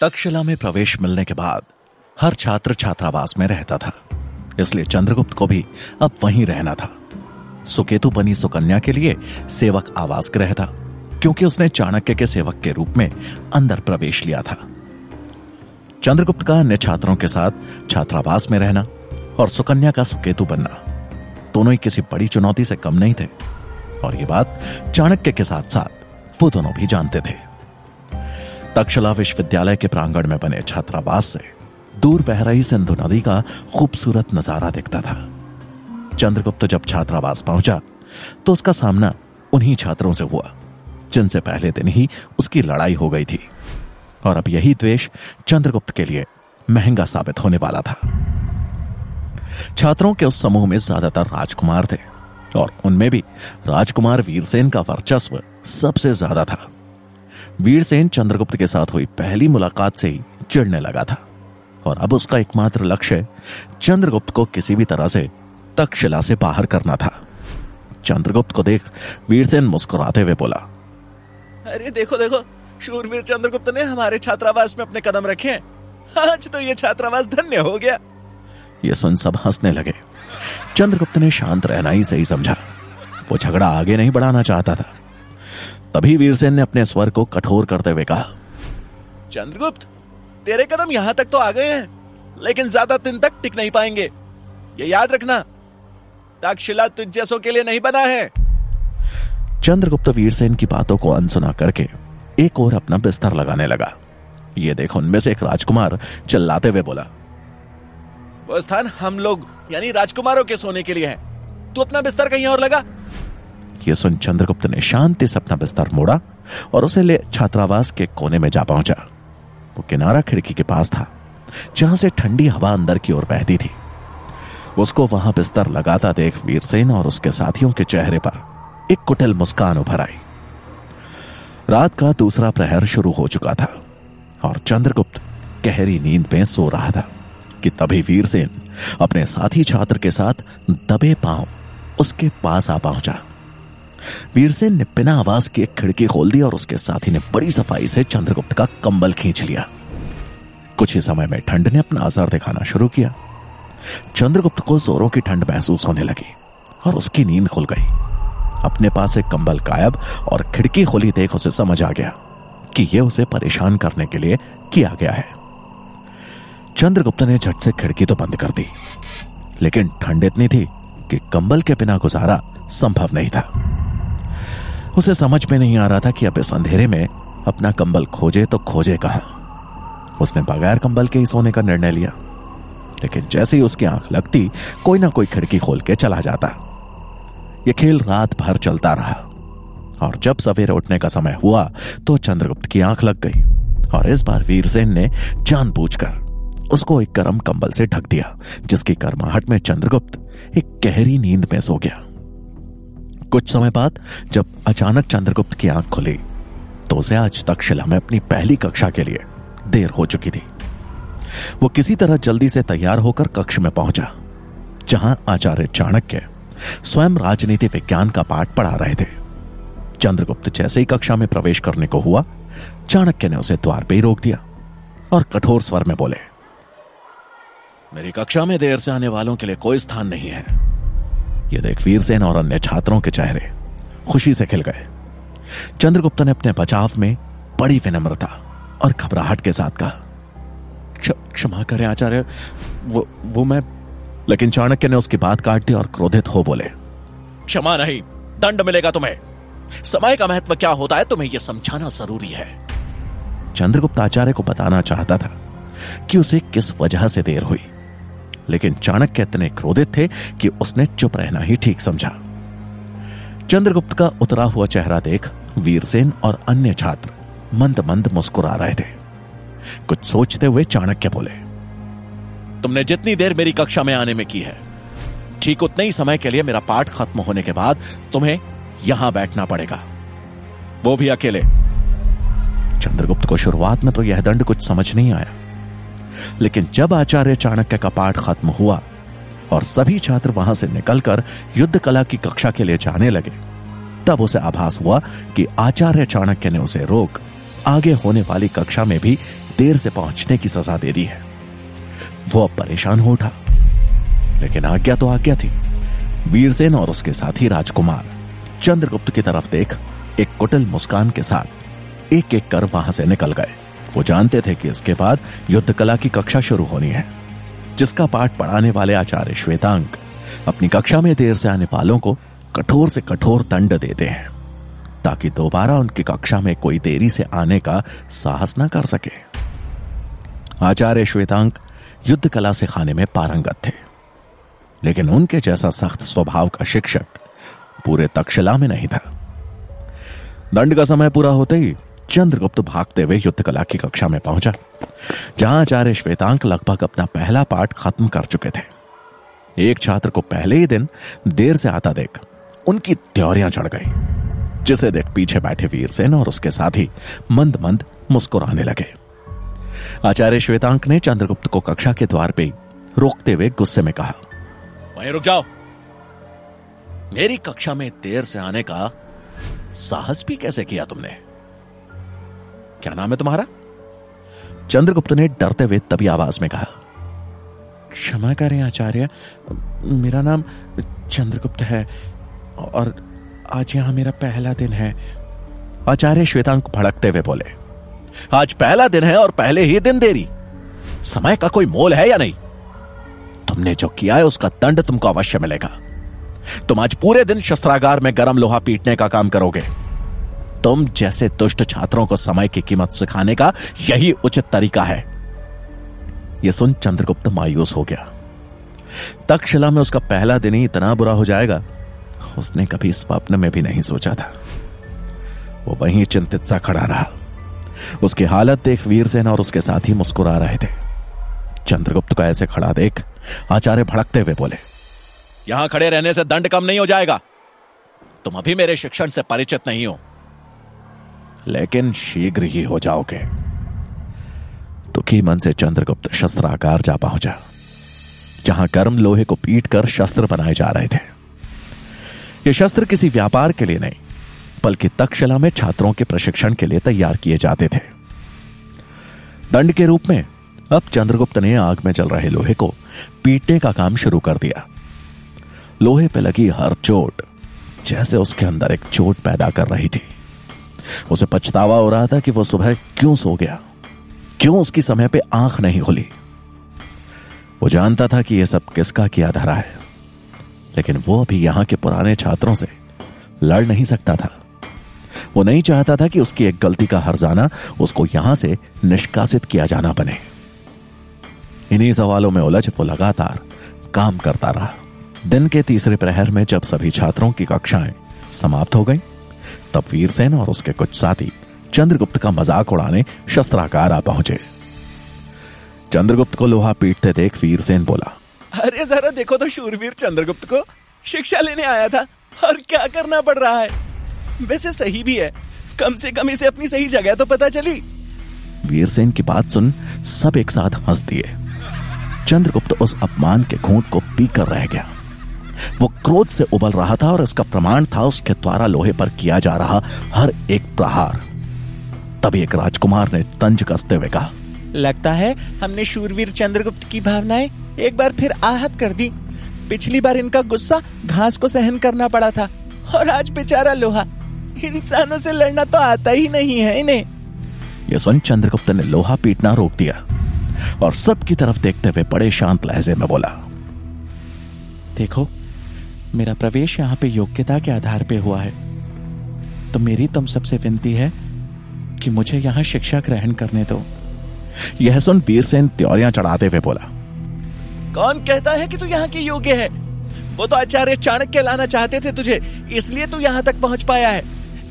तक्षशिला में प्रवेश मिलने के बाद हर छात्र छात्रावास में रहता था। इसलिए चंद्रगुप्त को भी अब वहीं रहना था। सुकेतु बनी सुकन्या के लिए सेवक आवास ग्रह था, क्योंकि उसने चाणक्य के सेवक के रूप में अंदर प्रवेश लिया था। चंद्रगुप्त का अन्य छात्रों के साथ छात्रावास में रहना और सुकन्या का सुकेतु बनना दोनों ही किसी बड़ी चुनौती से कम नहीं थे। और यह बात चाणक्य के साथ साथ वो दोनों भी जानते थे। तक्षशिला विश्वविद्यालय के प्रांगण में बने छात्रावास से दूर बह रही सिंधु नदी का खूबसूरत नज़ारा दिखता था। चंद्रगुप्त जब छात्रावास पहुँचा तो उसका सामना उन्हीं छात्रों से हुआ, जिनसे पहले दिन ही उसकी लड़ाई हो गई थी। और अब यही द्वेष चंद्रगुप्त के लिए महँगा साबित होने वाला था। छात्रों के उस समूह में ज़्यादातर राजकुमार थे, और उनमें भी राजकुमार वीरसेन का वर्चस्व सबसे ज़्यादा था। वीरसेन चंद्रगुप्त के साथ हुई पहली मुलाकात से ही चिड़ने लगा था। और अब उसका एकमात्र लक्ष्य चंद्रगुप्त को किसी भी तरह से तक्षशिला से बाहर करना था। चंद्रगुप्त को देख वीरसेन मुस्कुराते हुए बोला अरे देखो देखो शूरवीर चंद्रगुप्त ने हमारे छात्रावास में अपने कदम रखे आज तो ये छात्रावास धन्य हो गया। ये सुन सब हंसने लगे। चंद्रगुप्त ने शांत रहना ही सही समझा। वो झगड़ा आगे नहीं बढ़ाना चाहता था। तभी वीरसेन ने अपने स्वर को कठोर करते हुए कहा चंद्रगुप्त तेरे कदम यहाँ तक तो आ गए हैं लेकिन ज़्यादा दिन तक टिक नहीं पाएँगे। ये याद रखना तक्षशिला तुझ जैसों के लिए नहीं बना है। चंद्रगुप्त वीरसेन की बातों को अनसुना करके एक और अपना बिस्तर लगाने लगा। ये देखो उनमें से एक राजकुमार चिल्लाते हुए बोला वो स्थान हम लोग यानी राजकुमारों के सोने के लिए है। तू अपना बिस्तर कहीं और लगा। ये सुन चंद्रगुप्त ने शांति से अपना बिस्तर मोड़ा और उसे ले छात्रावास के कोने में जा पहुँचा। वो किनारा खिड़की के पास था, जहाँ से ठंडी हवा अंदर की ओर बहती थी। उसको वहाँ बिस्तर लगाता देख वीरसेन और उसके साथियों के चेहरे पर एक कुटिल मुस्कान उभर आई। रात का दूसरा प्रहर शुरू हो चुका था और चंद्रगुप्त गहरी नींद में सो रहा था कि तभी वीरसेन अपने साथी छात्र के साथ दबे पाँव उसके पास आ पहुँचा। वीरसेन ने बिना आवाज़ की एक खिड़की खोल दी और उसके साथी ने बड़ी सफ़ाई से चंद्रगुप्त का कंबल खींच लिया। कुछ ही समय में ठंड ने अपना असर दिखाना शुरू किया। चंद्रगुप्त को जोरों की ठंड महसूस होने लगी और उसकी नींद खुल गई। अपने पास एक कंबल गायब और खिड़की खोली देख उसे समझ आ गया कि यह उसे परेशान करने के लिए किया गया है। चंद्रगुप्त ने झट से खिड़की तो बंद कर दी, लेकिन ठंड इतनी थी कि कंबल के बिना गुजारा संभव नहीं था। उसे समझ में नहीं आ रहा था कि अब इस अंधेरे में अपना कंबल खोजे तो खोजे कहा। उसने बगैर कंबल के ही सोने का निर्णय लिया। लेकिन जैसे ही उसकी आँख लगती, कोई ना कोई खिड़की खोल के चला जाता। यह खेल रात भर चलता रहा। और जब सवेरे उठने का समय हुआ तो चंद्रगुप्त की आँख लग गई। और इस बार वीरसेन ने जानबूझकर उसको एक गर्म कंबल से ढक दिया, जिसकी गर्माहट में चंद्रगुप्त एक गहरी नींद में सो गया। कुछ समय बाद जब अचानक चंद्रगुप्त की आँख खुली तो उसे आज तक्षशिला में अपनी पहली कक्षा के लिए देर हो चुकी थी। वो किसी तरह जल्दी से तैयार होकर कक्ष में पहुँचा, जहाँ आचार्य चाणक्य स्वयं राजनीति विज्ञान का पाठ पढ़ा रहे थे। चंद्रगुप्त जैसे ही कक्षा में प्रवेश करने को हुआ, चाणक्य ने उसे द्वार पे ही रोक दिया और कठोर स्वर में बोले, मेरी कक्षा में देर से आने वालों के लिए कोई स्थान नहीं है। यह देख वीरसेन और अन्य छात्रों के चेहरे खुशी से खिल गए। चंद्रगुप्त ने अपने बचाव में बड़ी विनम्रता और घबराहट के साथ कहा क्षमा करें आचार्य, वो वो मैं लेकिन चाणक्य ने उसकी बात काट दी और क्रोधित हो बोले, क्षमा नहीं, दंड मिलेगा तुम्हें। समय का महत्व क्या होता है तुम्हें यह समझाना ज़रूरी है। चंद्रगुप्त आचार्य को बताना चाहता था कि उसे किस वजह से देर हुई। लेकिन चाणक्य इतने क्रोधित थे कि उसने चुप रहना ही ठीक समझा। चंद्रगुप्त का उतरा हुआ चेहरा देख वीरसेन और अन्य छात्र मंद मंद मुस्कुरा रहे थे। कुछ सोचते हुए चाणक्य बोले, तुमने जितनी देर मेरी कक्षा में आने में की है, ठीक उतने ही समय के लिए मेरा पाठ खत्म होने के बाद तुम्हें यहाँ बैठना पड़ेगा। वो भी अकेले। चंद्रगुप्त को शुरुआत में तो यह दंड कुछ समझ नहीं आया। लेकिन जब आचार्य चाणक्य का पाठ खत्म हुआ और सभी छात्र वहाँ से निकलकर युद्ध कला की कक्षा के लिए जाने लगे, तब उसे आभास हुआ कि आचार्य चाणक्य ने उसे रोक, आगे होने वाली कक्षा में भी देर से पहुँचने की सजा दे दी है। वो अब परेशान हो उठा, लेकिन आज्ञा तो आज्ञा थी। वीरसेन और उसके साथी राजकुमार चंद्रगुप्त की तरफ़ देख एक कुटिल मुस्कान के साथ एक एक कर वहाँ से निकल गए। वो जानते थे कि इसके बाद युद्ध कला की कक्षा शुरू होनी है, जिसका पाठ पढ़ाने वाले आचार्य श्वेतांक अपनी कक्षा में देर से आने वालों को कठोर से कठोर दंड देते हैं, ताकि दोबारा उनकी कक्षा में कोई देरी से आने का साहस न कर सके। आचार्य श्वेतांक युद्ध कला सिखाने में पारंगत थे, लेकिन उनके जैसा सख्त स्वभाव का शिक्षक पूरे तक्षशिला में नहीं था। दंड का समय पूरा होते ही चंद्रगुप्त भागते हुए युद्ध कला की कक्षा में पहुँचा, जहाँ आचार्य श्वेतांक लगभग अपना पहला पाठ खत्म कर चुके थे। एक छात्र को पहले ही दिन देर से आता देख उनकी त्योरियाँ चढ़ गई, जिसे देख पीछे बैठे वीरसेन और उसके साथी मंद मंद मुस्कुराने लगे। आचार्य श्वेतांक ने चंद्रगुप्त को कक्षा के द्वार पे रोकते हुए गुस्से में कहा, वहीं रुक जाओ। मेरी कक्षा में देर से आने का साहस भी कैसे किया तुमने? क्या नाम है तुम्हारा? चंद्रगुप्त ने डरते हुए तभी आवाज़ में कहा, क्षमा करें आचार्य, मेरा नाम चंद्रगुप्त है और आज यहाँ मेरा पहला दिन है। आचार्य श्वेतांक भड़कते हुए बोले, आज पहला दिन है और पहले ही दिन देरी। समय का कोई मोल है या नहीं? तुमने जो किया है, उसका दंड तुमको अवश्य मिलेगा। तुम आज पूरे दिन शस्त्रागार में गर्म लोहा पीटने का काम करोगे। तुम जैसे दुष्ट छात्रों को समय की कीमत सिखाने का यही उचित तरीका है। यह सुन चंद्रगुप्त मायूस हो गया। तक्षशिला में उसका पहला दिन ही इतना बुरा हो जाएगा, उसने कभी स्वप्न में भी नहीं सोचा था। वो वहीं चिंतित सा खड़ा रहा। उसकी हालत देख वीरसेन और उसके साथी मुस्कुरा रहे थे। चंद्रगुप्त को ऐसे खड़ा देख आचार्य भड़कते हुए बोले, यहाँ खड़े रहने से दंड कम नहीं हो जाएगा। तुम अभी मेरे शिक्षण से परिचित नहीं हो। लेकिन शीघ्र ही हो जाओगे। दुखी मन से चंद्रगुप्त शस्त्रागार जा पहुँचा, जहाँ गर्म लोहे को पीट कर शस्त्र बनाए जा रहे थे। ये शस्त्र किसी व्यापार के लिए नहीं, बल्कि तक्षशिला में छात्रों के प्रशिक्षण के लिए तैयार किए जाते थे। दंड के रूप में, अब चंद्रगुप्त ने आग में जल रहे लोहे को पीटने का काम शुरू कर दिया। लोहे पे लगी हर चोट, जैसे उसके अंदर एक चोट पैदा कर रही थी। उसे पछतावा हो रहा था कि वो सुबह क्यों सो गया। क्यों उसकी समय पे आँख नहीं खुली? वो जानता था कि यह सब किसका किया धरा है। लेकिन वो अभी यहाँ के पुराने छात्रों से लड़ नहीं सकता था। वो नहीं चाहता था कि उसकी एक गलती का हरजाना उसको यहाँ से निष्कासित किया जाना बने। इन्हीं सवालों में उलझ वो लगातार काम करता रहा। दिन के तीसरे प्रहर में जब सभी छात्रों की कक्षाएँ समाप्त हो गई तब वीरसेन और उसके कुछ साथी चंद्रगुप्त का मज़ाक उड़ाने शस्त्राकार आ पहुँचे। चंद्रगुप्त को लोहा पीटते देख वीरसेन बोला अरे जरा देखो तो शूरवीर चंद्रगुप्त को शिक्षा लेने आया था और क्या करना पड़ रहा है? वैसे सही भी है कम से कम इसे अपनी सही जगह तो पता चली। वीरसेन की बात सुन सब एक साथ हंस दिए। चंद्रगुप्त उस अपमान के घूंट को पीकर रह गया। वो क्रोध से उबल रहा था और इसका प्रमाण था उसके द्वारा लोहे पर किया जा रहा हर एक प्रहार। तभी एक राजकुमार ने तंज कसते हुए कहा लगता है हमने शूरवीर चंद्रगुप्त की भावनाएँ एक बार फिर आहत कर दी। पिछली बार इनका गुस्सा घास को सहन करना पड़ा था और आज बेचारा लोहा। इंसानों से लड़ना तो आता ही नहीं है इन्हें। यह सुन चंद्रगुप्त ने लोहा पीटना रोक दिया और सबकी तरफ़ देखते हुए बड़े शांत लहजे में बोला देखो मेरा प्रवेश यहाँ पे योग्यता के आधार पे हुआ है। तो मेरी तुम सबसे विनती है कि मुझे यहाँ शिक्षा ग्रहण करने दो। यह सुन वीरसेन त्योरियाँ चढ़ाते हुए बोला। कौन कहता है कि तू यहाँ के योग्य है? वो तो आचार्य चाणक्य लाना चाहते थे तुझे इसलिए तू यहाँ तक पहुँच पाया है।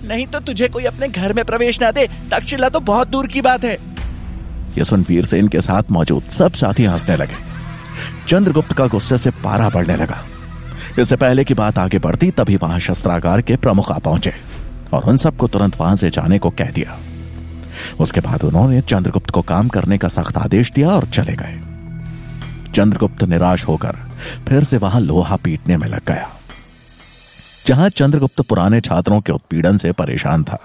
नहीं तो तुझे कोई अपने घर में प्रवेश ना दे तक्षशिला तो बहुत दूर की बात है। यह सुन वीरसेन के साथ मौजूद सब साथी हंसने लगे। चंद्रगुप्त का गुस्से से पारा बढ़ने लगा। इससे पहले की बात आगे बढ़ती, तभी वहाँ शस्त्रागार के प्रमुख आ पहुँचे और उन सबको तुरंत वहाँ से जाने को कह दिया। उसके बाद उन्होंने चंद्रगुप्त को काम करने का सख्त आदेश दिया और चले गए। चंद्रगुप्त निराश होकर फिर से वहाँ लोहा पीटने में लग गया। जहाँ चंद्रगुप्त पुराने छात्रों के उत्पीड़न से परेशान था,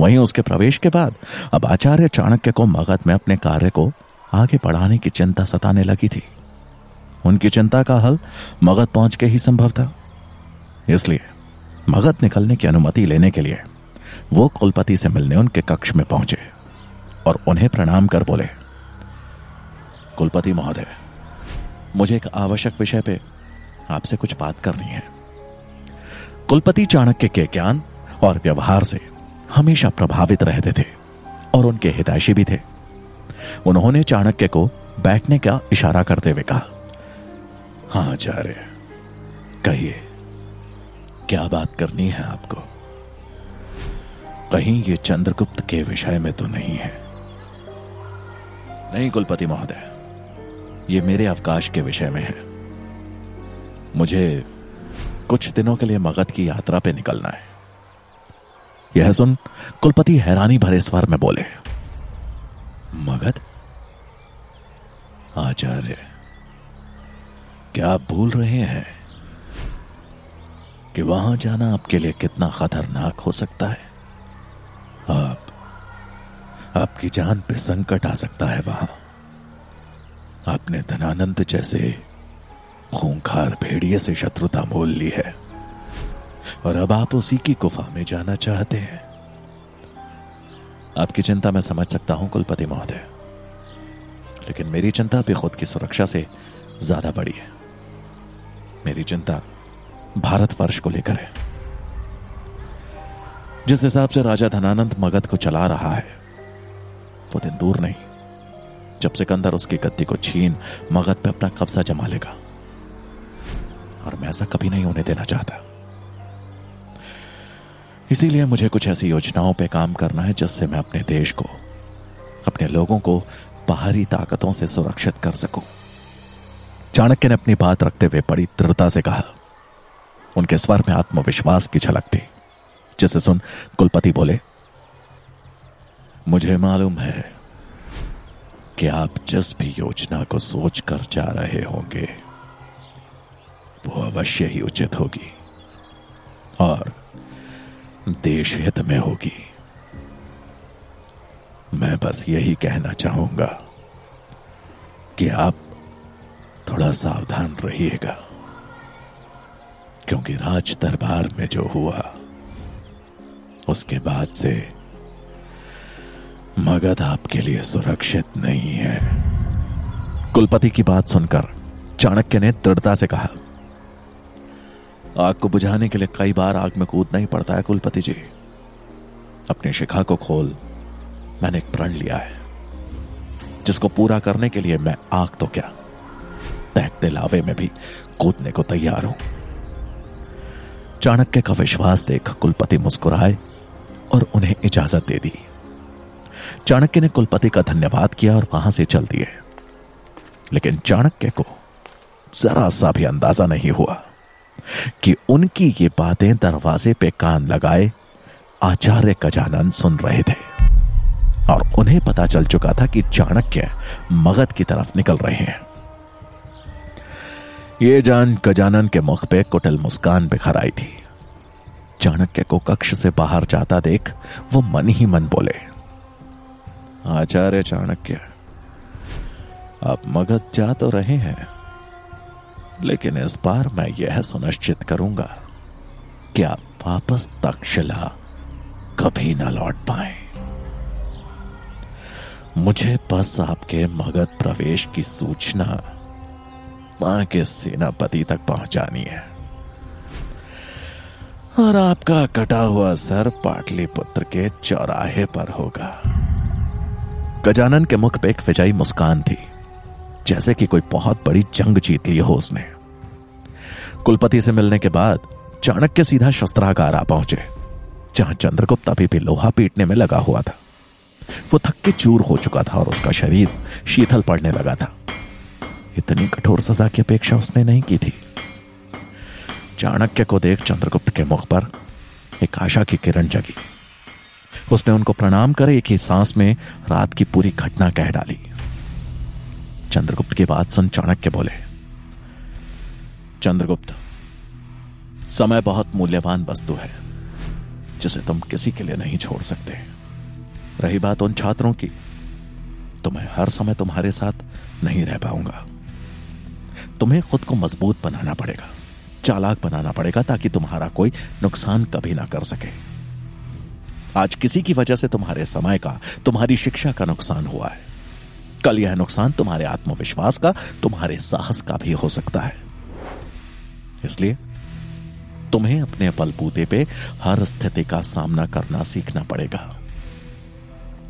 वहीं उसके प्रवेश के बाद अब आचार्य चाणक्य को मगध में अपने कार्य को आगे बढ़ाने की चिंता सताने लगी थी। उनकी चिंता का हल मगध पहुँच के ही संभव था। इसलिए मगध निकलने की अनुमति लेने के लिए वो कुलपति से मिलने उनके कक्ष में पहुँचे और उन्हें प्रणाम कर बोले, कुलपति महोदय, मुझे एक आवश्यक विषय पे आपसे कुछ बात करनी है। कुलपति चाणक्य के ज्ञान और व्यवहार से हमेशा प्रभावित रहते थे और उनके हितैषी भी थे। उन्होंने चाणक्य को बैठने का इशारा करते हुए कहा हाँ, आचार्य। कहिए, क्या बात करनी है आपको? कहीं ये चंद्रगुप्त के विषय में तो नहीं है। नहीं, कुलपति महोदय, ये मेरे अवकाश के विषय में है। मुझे कुछ दिनों के लिए मगध की यात्रा पे निकलना है। यह सुन कुलपति हैरानी भरे स्वर में बोले, मगध? आचार्य क्या आप भूल रहे हैं कि वहाँ जाना आपके लिए कितना खतरनाक हो सकता है? आप, आपकी जान पे संकट आ सकता है वहाँ। आपने धनानंद जैसे खूंखार भेड़िए से शत्रुता मोल ली है। और अब आप उसी की गुफा में जाना चाहते हैं। आपकी चिंता मैं समझ सकता हूँ, कुलपति महोदय। लेकिन मेरी चिंता भी खुद की सुरक्षा से ज़्यादा बड़ी है। मेरी चिंता भारतवर्ष को लेकर है। जिस हिसाब से राजा धनानंद मगध को चला रहा है, वो दिन दूर नहीं। जब सिकंदर उसकी गद्दी को छीन, मगध पे अपना कब्जा जमा लेगा। और मैं ऐसा कभी नहीं होने देना चाहता। इसीलिए मुझे कुछ ऐसी योजनाओं पे काम करना है, जिससे मैं अपने देश को, अपने लोगों को बाहरी ताकतों से सुरक्षित कर सकूँ। चाणक्य ने अपनी बात रखते हुए बड़ी दृढ़ता से कहा, उनके स्वर में आत्मविश्वास की झलक थी। जिसे सुन कुलपति बोले, मुझे मालूम है कि आप जिस भी योजना को सोच कर जा रहे होंगे, वो अवश्य ही उचित होगी और देश हित में होगी। मैं बस यही कहना चाहूँगा कि आप थोड़ा सावधान रहिएगा। क्योंकि राज दरबार में जो हुआ, उसके बाद से मगध आपके लिए सुरक्षित नहीं है। कुलपति की बात सुनकर चाणक्य ने दृढ़ता से कहा, आग को बुझाने के लिए कई बार आग में कूदना ही पड़ता है कुलपति जी। अपनी शिखा को खोल, मैंने एक प्रण लिया है, जिसको पूरा करने के लिए मैं आग तो क्या तहते लावे में भी कूदने को तैयार हूँ। चाणक्य का विश्वास देख कुलपति मुस्कुराए और उन्हें इजाज़त दे दी। चाणक्य ने कुलपति का धन्यवाद किया और वहाँ से चल दिए। लेकिन चाणक्य को जरा सा भी अंदाज़ा नहीं हुआ कि उनकी ये बातें दरवाजे पे कान लगाए आचार्य गजानन सुन रहे थे। और उन्हें पता चल चुका था कि चाणक्य मगध की तरफ़ निकल रहे हैं। ये जान गजानन के मुख पे कुटिल मुस्कान बिखर आई थी। चाणक्य को कक्ष से बाहर जाता देख वो मन ही मन बोले, आचार्य चाणक्य, आप मगध जा तो रहे हैं, लेकिन इस बार मैं यह सुनिश्चित करूँगा कि आप वापस तक्षशिला कभी ना लौट पाए। मुझे बस आपके मगध प्रवेश की सूचना वहाँ के सेनापति तक पहुंचानी है। और आपका कटा हुआ सर पाटलिपुत्र के चौराहे पर होगा। गजानन के मुख पे एक विजयी मुस्कान थी, जैसे कि कोई बहुत बड़ी जंग जीत ली हो उसने। कुलपति से मिलने के बाद चाणक्य सीधा शस्त्रागार आ पहुँचे, जहाँ चंद्रगुप्त अभी भी लोहा पीटने में लगा हुआ था। वो थक के चूर हो चुका था और उसका शरीर शीतल पड़ने लगा था। इतनी कठोर सजा की अपेक्षा उसने नहीं की थी। चाणक्य को देख चंद्रगुप्त के मुख पर एक आशा की किरण जगी। उसने उनको प्रणाम कर एक ही सांस में रात की पूरी घटना कह डाली। चंद्रगुप्त की बात सुन चाणक्य बोले, चंद्रगुप्त, समय बहुत मूल्यवान वस्तु है, जिसे तुम किसी के लिए नहीं छोड़ सकते। रही बात उन छात्रों की तो मैं हर समय तुम्हारे साथ नहीं रह पाऊँगा। तुम्हें खुद को मज़बूत बनाना पड़ेगा, चालाक बनाना पड़ेगा ताकि तुम्हारा कोई नुकसान कभी ना कर सके। आज किसी की वजह से तुम्हारे समय का, तुम्हारी शिक्षा का नुकसान हुआ है। कल यह नुकसान तुम्हारे आत्मविश्वास का, तुम्हारे साहस का भी हो सकता है। इसलिए तुम्हें अपने बलबूते पे हर स्थिति का सामना करना सीखना पड़ेगा,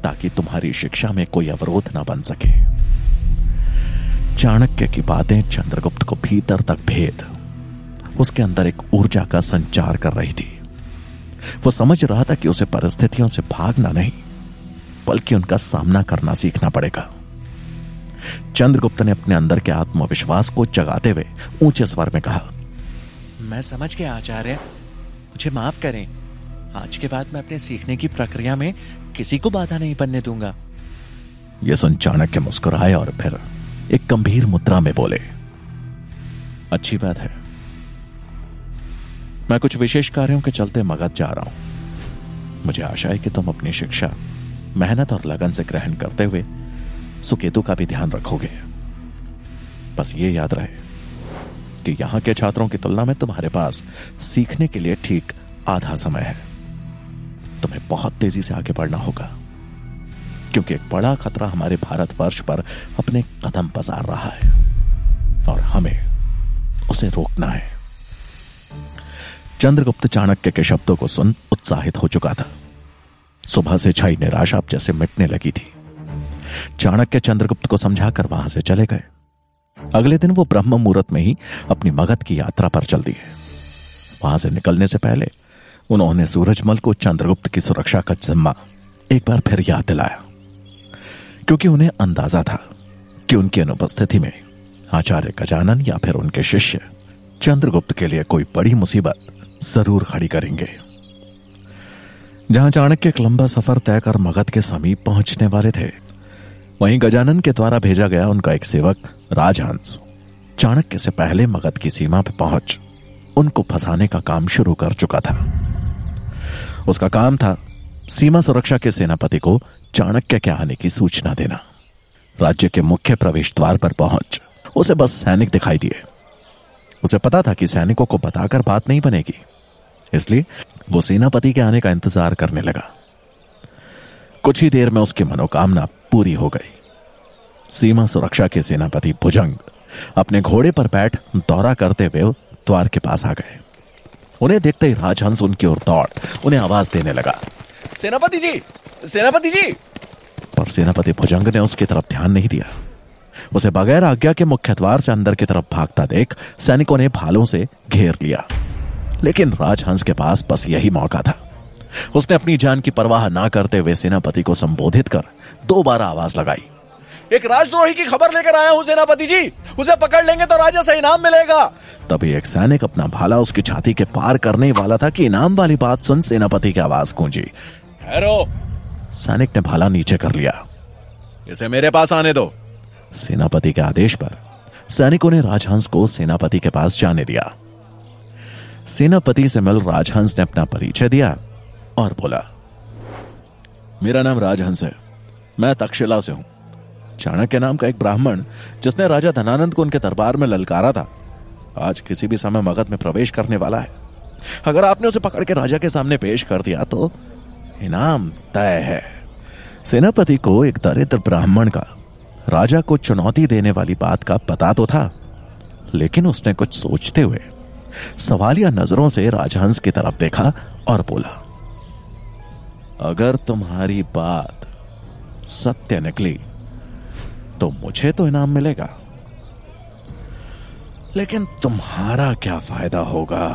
ताकि तुम्हारी शिक्षा में कोई अवरोध ना बन सके। चाणक्य की बातें चंद्रगुप्त को भीतर तक भेद। उसके अंदर एक ऊर्जा का संचार कर रही थी। वो समझ रहा था कि उसे परिस्थितियों से भागना नहीं बल्कि उनका सामना करना सीखना पड़ेगा। चंद्रगुप्त ने अपने अंदर के आत्मविश्वास को जगाते हुए ऊँचे स्वर में कहा मैं समझ गया आचार्य। मुझे माफ़ करें। आज के बाद मैं अपने सीखने की प्रक्रिया में किसी को बाधा नहीं बनने दूँगा। यह सुन चाणक्य मुस्कुराए और फिर एक गंभीर मुद्रा में बोले, अच्छी बात है। मैं कुछ विशेष कार्यों के चलते मगध जा रहा हूँ। मुझे आशा है कि तुम अपनी शिक्षा, मेहनत और लगन से ग्रहण करते हुए सुकेतु का भी ध्यान रखोगे। बस ये याद रहे कि यहाँ के छात्रों की तुलना में तुम्हारे पास सीखने के लिए ठीक आधा समय है। तुम्हें बहुत तेज़ी से आगे बढ़ना होगा। क्योंकि एक बड़ा खतरा हमारे भारतवर्ष पर अपने कदम पसार रहा है और हमें उसे रोकना है। चंद्रगुप्त चाणक्य के शब्दों को सुन उत्साहित हो चुका था। सुबह से छाई निराशा जैसे मिटने लगी थी। चाणक्य चंद्रगुप्त को समझाकर वहाँ से चले गए। अगले दिन वो ब्रह्म मुहूर्त में ही अपनी मगध की यात्रा पर चल दिए वहाँ से निकलने से पहले उन्होंने सूरजमल को चंद्रगुप्त की सुरक्षा का जिम्मा एक बार फिर याद दिलाया। क्योंकि उन्हें अंदाज़ा था कि उनकी अनुपस्थिति में आचार्य गजानन या फिर उनके शिष्य चंद्रगुप्त के लिए कोई बड़ी मुसीबत ज़रूर खड़ी करेंगे। जहाँ चाणक्य एक लंबा सफ़र तय कर मगध के समीप पहुँचने वाले थे, वहीं गजानन के द्वारा भेजा गया उनका एक सेवक राजहंस चाणक्य से पहले मगध की सीमा पर पहुँच उनको फंसाने का काम शुरू कर चुका था। उसका काम था सीमा सुरक्षा के सेनापति को चाणक्य के आने की सूचना देना। राज्य के मुख्य प्रवेश द्वार पर पहुँच। उसे बस सैनिक दिखाई दिए। उसे पता था कि सैनिकों को बताकर बात नहीं बनेगी। इसलिए वो सेनापति के आने का इंतज़ार करने लगा। कुछ ही देर में उसकी मनोकामना पूरी हो गई। सीमा सुरक्षा के सेनापति भुजंग अपने घोड़े पर बैठ दौरा करते हुए द्वार के पास आ गए। उन्हें देखते ही राजहंस उनकी ओर दौड़, उन्हें आवाज़ देने लगा। सेनापति जी सेनापति जी। पर सेनापति भुजंग ने उसकी तरफ़ ध्यान नहीं दिया। उसे बगैर आज्ञा के मुख्य द्वार से अंदर की तरफ़ भागता देख सैनिकों ने भालों से घेर लिया। लेकिन राजहंस के पास बस यही मौका था। उसने अपनी जान की परवाह ना करते हुए सेनापति को संबोधित कर दो बार आवाज़ लगाई। एक राजद्रोही की खबर लेकर आया हूँ सेनापति जी। उसे पकड़ लेंगे तो राजा से इनाम मिलेगा। तभी एक सैनिक अपना भाला उसकी छाती के पार करने वाला था कि इनाम वाली बात सुन सेनापति की आवाज़ गूंजी। ठहरो। सैनिक ने भाला नीचे कर लिया। इसे मेरे पास आने दो। सेनापति के आदेश पर सैनिकों ने राजहंस को सेनापति के पास जाने दिया। सेनापति से मिल राजहंस ने अपना परिचय दिया और बोला मेरा नाम राजहंस है। मैं तक्षशिला से हूँ। चाणक्य नाम का एक ब्राह्मण जिसने राजा धनानंद को उनके दरबार में ललकारा था आज किसी भी समय मगध में प्रवेश करने वाला है। अगर आपने उसे पकड़ के राजा के सामने पेश कर दिया तो इनाम तय है। सेनापति को एक दरिद्र ब्राह्मण का, राजा को चुनौती देने वाली बात का पता तो था, लेकिन उसने कुछ सोचते हुए सवालिया नज़रों से राजहंस की तरफ़ देखा और बोला, अगर तुम्हारी बात सत्य निकली तो मुझे तो इनाम मिलेगा। लेकिन तुम्हारा क्या फ़ायदा होगा?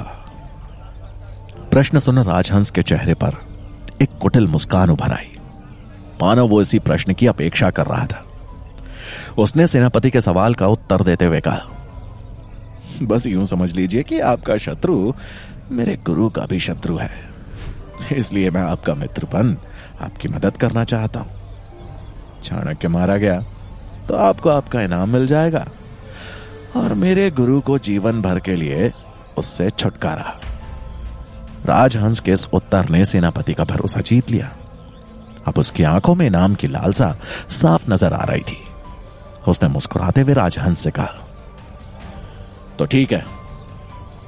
प्रश्न सुन राजहंस के चेहरे पर एक कुटिल मुस्कान उभर आई। मानव वो इसी प्रश्न की अपेक्षा कर रहा था। उसने सेनापति के सवाल का उत्तर देते हुए कहा, बस यूँ समझ लीजिए कि आपका शत्रु मेरे गुरु का भी शत्रु है। इसलिए मैं आपका मित्र बन, आपकी मदद करना चाहता हूँ। चाणक्य मारा गया तो आपको आपका इनाम मिल जाएगा। और मेरे गुरु को जीवन भर के लिए उससे छुटकारा। राजहंस के इस उत्तर ने सेनापति का भरोसा जीत लिया। अब उसकी आँखों में नाम की लालसा साफ़ नज़र आ रही थी। उसने मुस्कुराते हुए राजहंस से कहा तो ठीक है,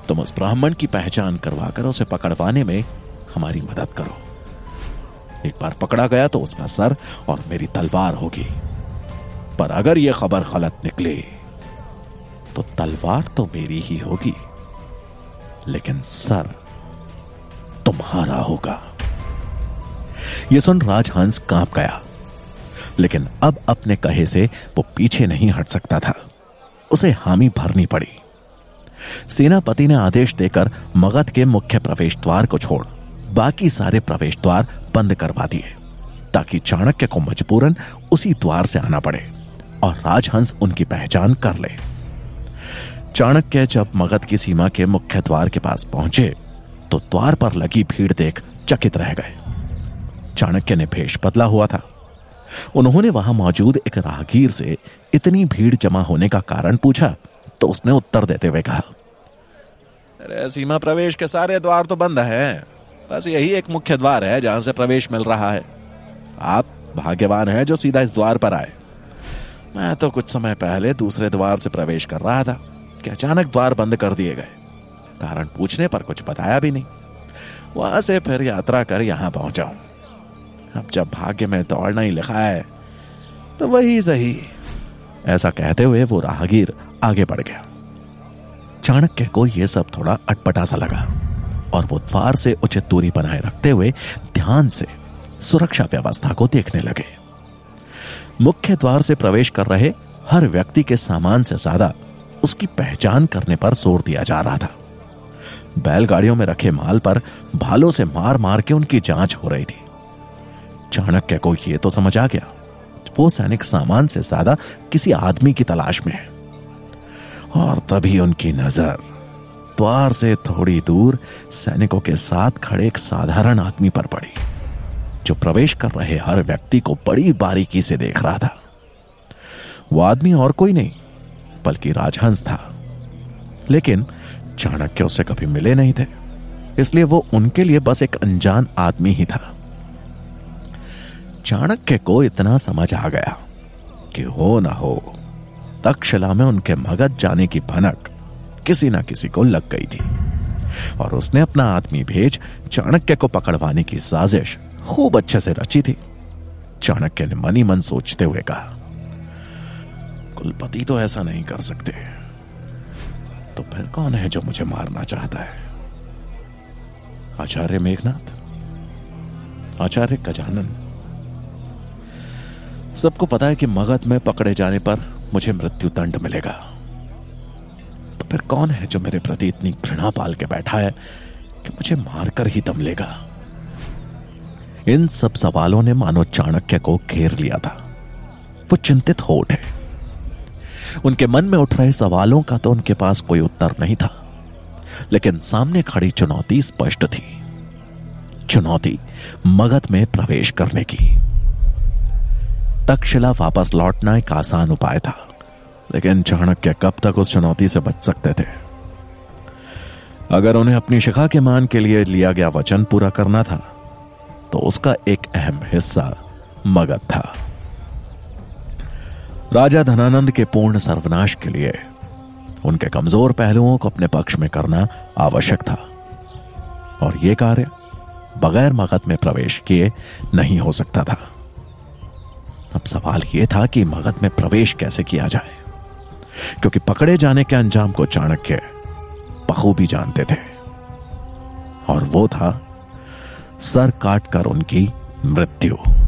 तुम उस ब्राह्मण की पहचान करवाकर उसे पकड़वाने में हमारी मदद करो। एक बार पकड़ा गया तो उसका सर और मेरी तलवार होगी। पर अगर यह खबर गलत निकले तो तलवार तो मेरी ही होगी। लेकिन सर तुम्हारा होगा। यह सुन राजहंस काँप गया, लेकिन अब अपने कहे से वो पीछे नहीं हट सकता था। उसे हामी भरनी पड़ी। सेनापति ने आदेश देकर मगध के मुख्य प्रवेश द्वार को छोड़, बाकी सारे प्रवेश द्वार बंद करवा दिए, ताकि चाणक्य को मजबूरन उसी द्वार से आना पड़े और राजहंस उनकी पहचान कर ले। चाणक्य जब मगध की सीमा के मुख्य द्वार के पास पहुँचे तो द्वार पर लगी भीड़ देख चकित रह गए। चाणक्य ने भेष बदला हुआ था। उन्होंने वहाँ मौजूद एक राहगीर से इतनी भीड़ जमा होने का कारण पूछा तो उसने उत्तर देते हुए कहा, अरे, सीमा प्रवेश के सारे द्वार तो बंद है। बस यही एक मुख्य द्वार है जहाँ से प्रवेश मिल रहा है। आप भाग्यवान हैं जो सीधा इस द्वार पर आए। मैं तो कुछ समय पहले दूसरे द्वार से प्रवेश कर रहा था। कि अचानक द्वार बंद कर दिए गए। कारण पूछने पर कुछ बताया भी नहीं। वहाँ से फिर यात्रा कर यहाँ पहुँचा अब जब भाग्य में दौड़ना ही लिखा है तो वही सही। ऐसा कहते हुए वो राहगीर आगे बढ़ गया। चाणक्य को यह सब थोड़ा अटपटा सा लगा और वो द्वार से उचित दूरी बनाए रखते हुए ध्यान से सुरक्षा व्यवस्था को देखने लगे। मुख्य द्वार से प्रवेश कर रहे हर व्यक्ति के सामान से ज़्यादा उसकी पहचान करने पर ज़ोर दिया जा रहा था। बैलगाड़ियों में रखे माल पर भालों से मार मार के उनकी जाँच हो रही थी। चाणक्य को यह तो समझ आ गया, वो सैनिक सामान से ज़्यादा किसी आदमी की तलाश में है। और तभी उनकी नज़र द्वार से थोड़ी दूर सैनिकों के साथ खड़े एक साधारण आदमी पर पड़ी, जो प्रवेश कर रहे हर व्यक्ति को बड़ी बारीकी से देख रहा था। वो आदमी और कोई नहीं, बल्कि राजहंस था। लेकिन चाणक्य उसे कभी मिले नहीं थे। इसलिए वो उनके लिए बस एक अनजान आदमी ही था। चाणक्य को इतना समझ आ गया कि हो ना हो, तक्षशिला में उनके मगध जाने की भनक किसी ना किसी को लग गई थी। और उसने अपना आदमी भेज चाणक्य को पकड़वाने की साजिश खूब अच्छे से रची थी। चाणक्य ने मनी मन सोचते हुए कहा, कुलपति तो ऐसा नहीं कर सकते। तो फिर कौन है जो मुझे मारना चाहता है? आचार्य मेघनाथ, आचार्य गजानन। सबको पता है कि मगध में पकड़े जाने पर मुझे मृत्यु दंड मिलेगा। तो फिर कौन है जो मेरे प्रति इतनी घृणा पाल के बैठा है कि मुझे मारकर ही दम लेगा? इन सब सवालों ने मानो चाणक्य को घेर लिया था। वो चिंतित हो उठे। उनके मन में उठ रहे सवालों का तो उनके पास कोई उत्तर नहीं था। लेकिन सामने खड़ी चुनौती स्पष्ट थी। चुनौती मगध में प्रवेश करने की। तक्षशिला वापस लौटना एक आसान उपाय था, लेकिन चाणक्य कब तक उस चुनौती से बच सकते थे? अगर उन्हें अपनी शिखा के मान के लिए लिया गया वचन पूरा करना था तो उसका एक अहम हिस्सा मगध था। राजा धनानंद के पूर्ण सर्वनाश के लिए उनके कमज़ोर पहलुओं को अपने पक्ष में करना आवश्यक था। और यह कार्य बगैर मगध में प्रवेश किए नहीं हो सकता था। अब सवाल यह था कि मगध में प्रवेश कैसे किया जाए? क्योंकि पकड़े जाने के अंजाम को चाणक्य बखूबी जानते थे। और वो था सर काटकर उनकी मृत्यु।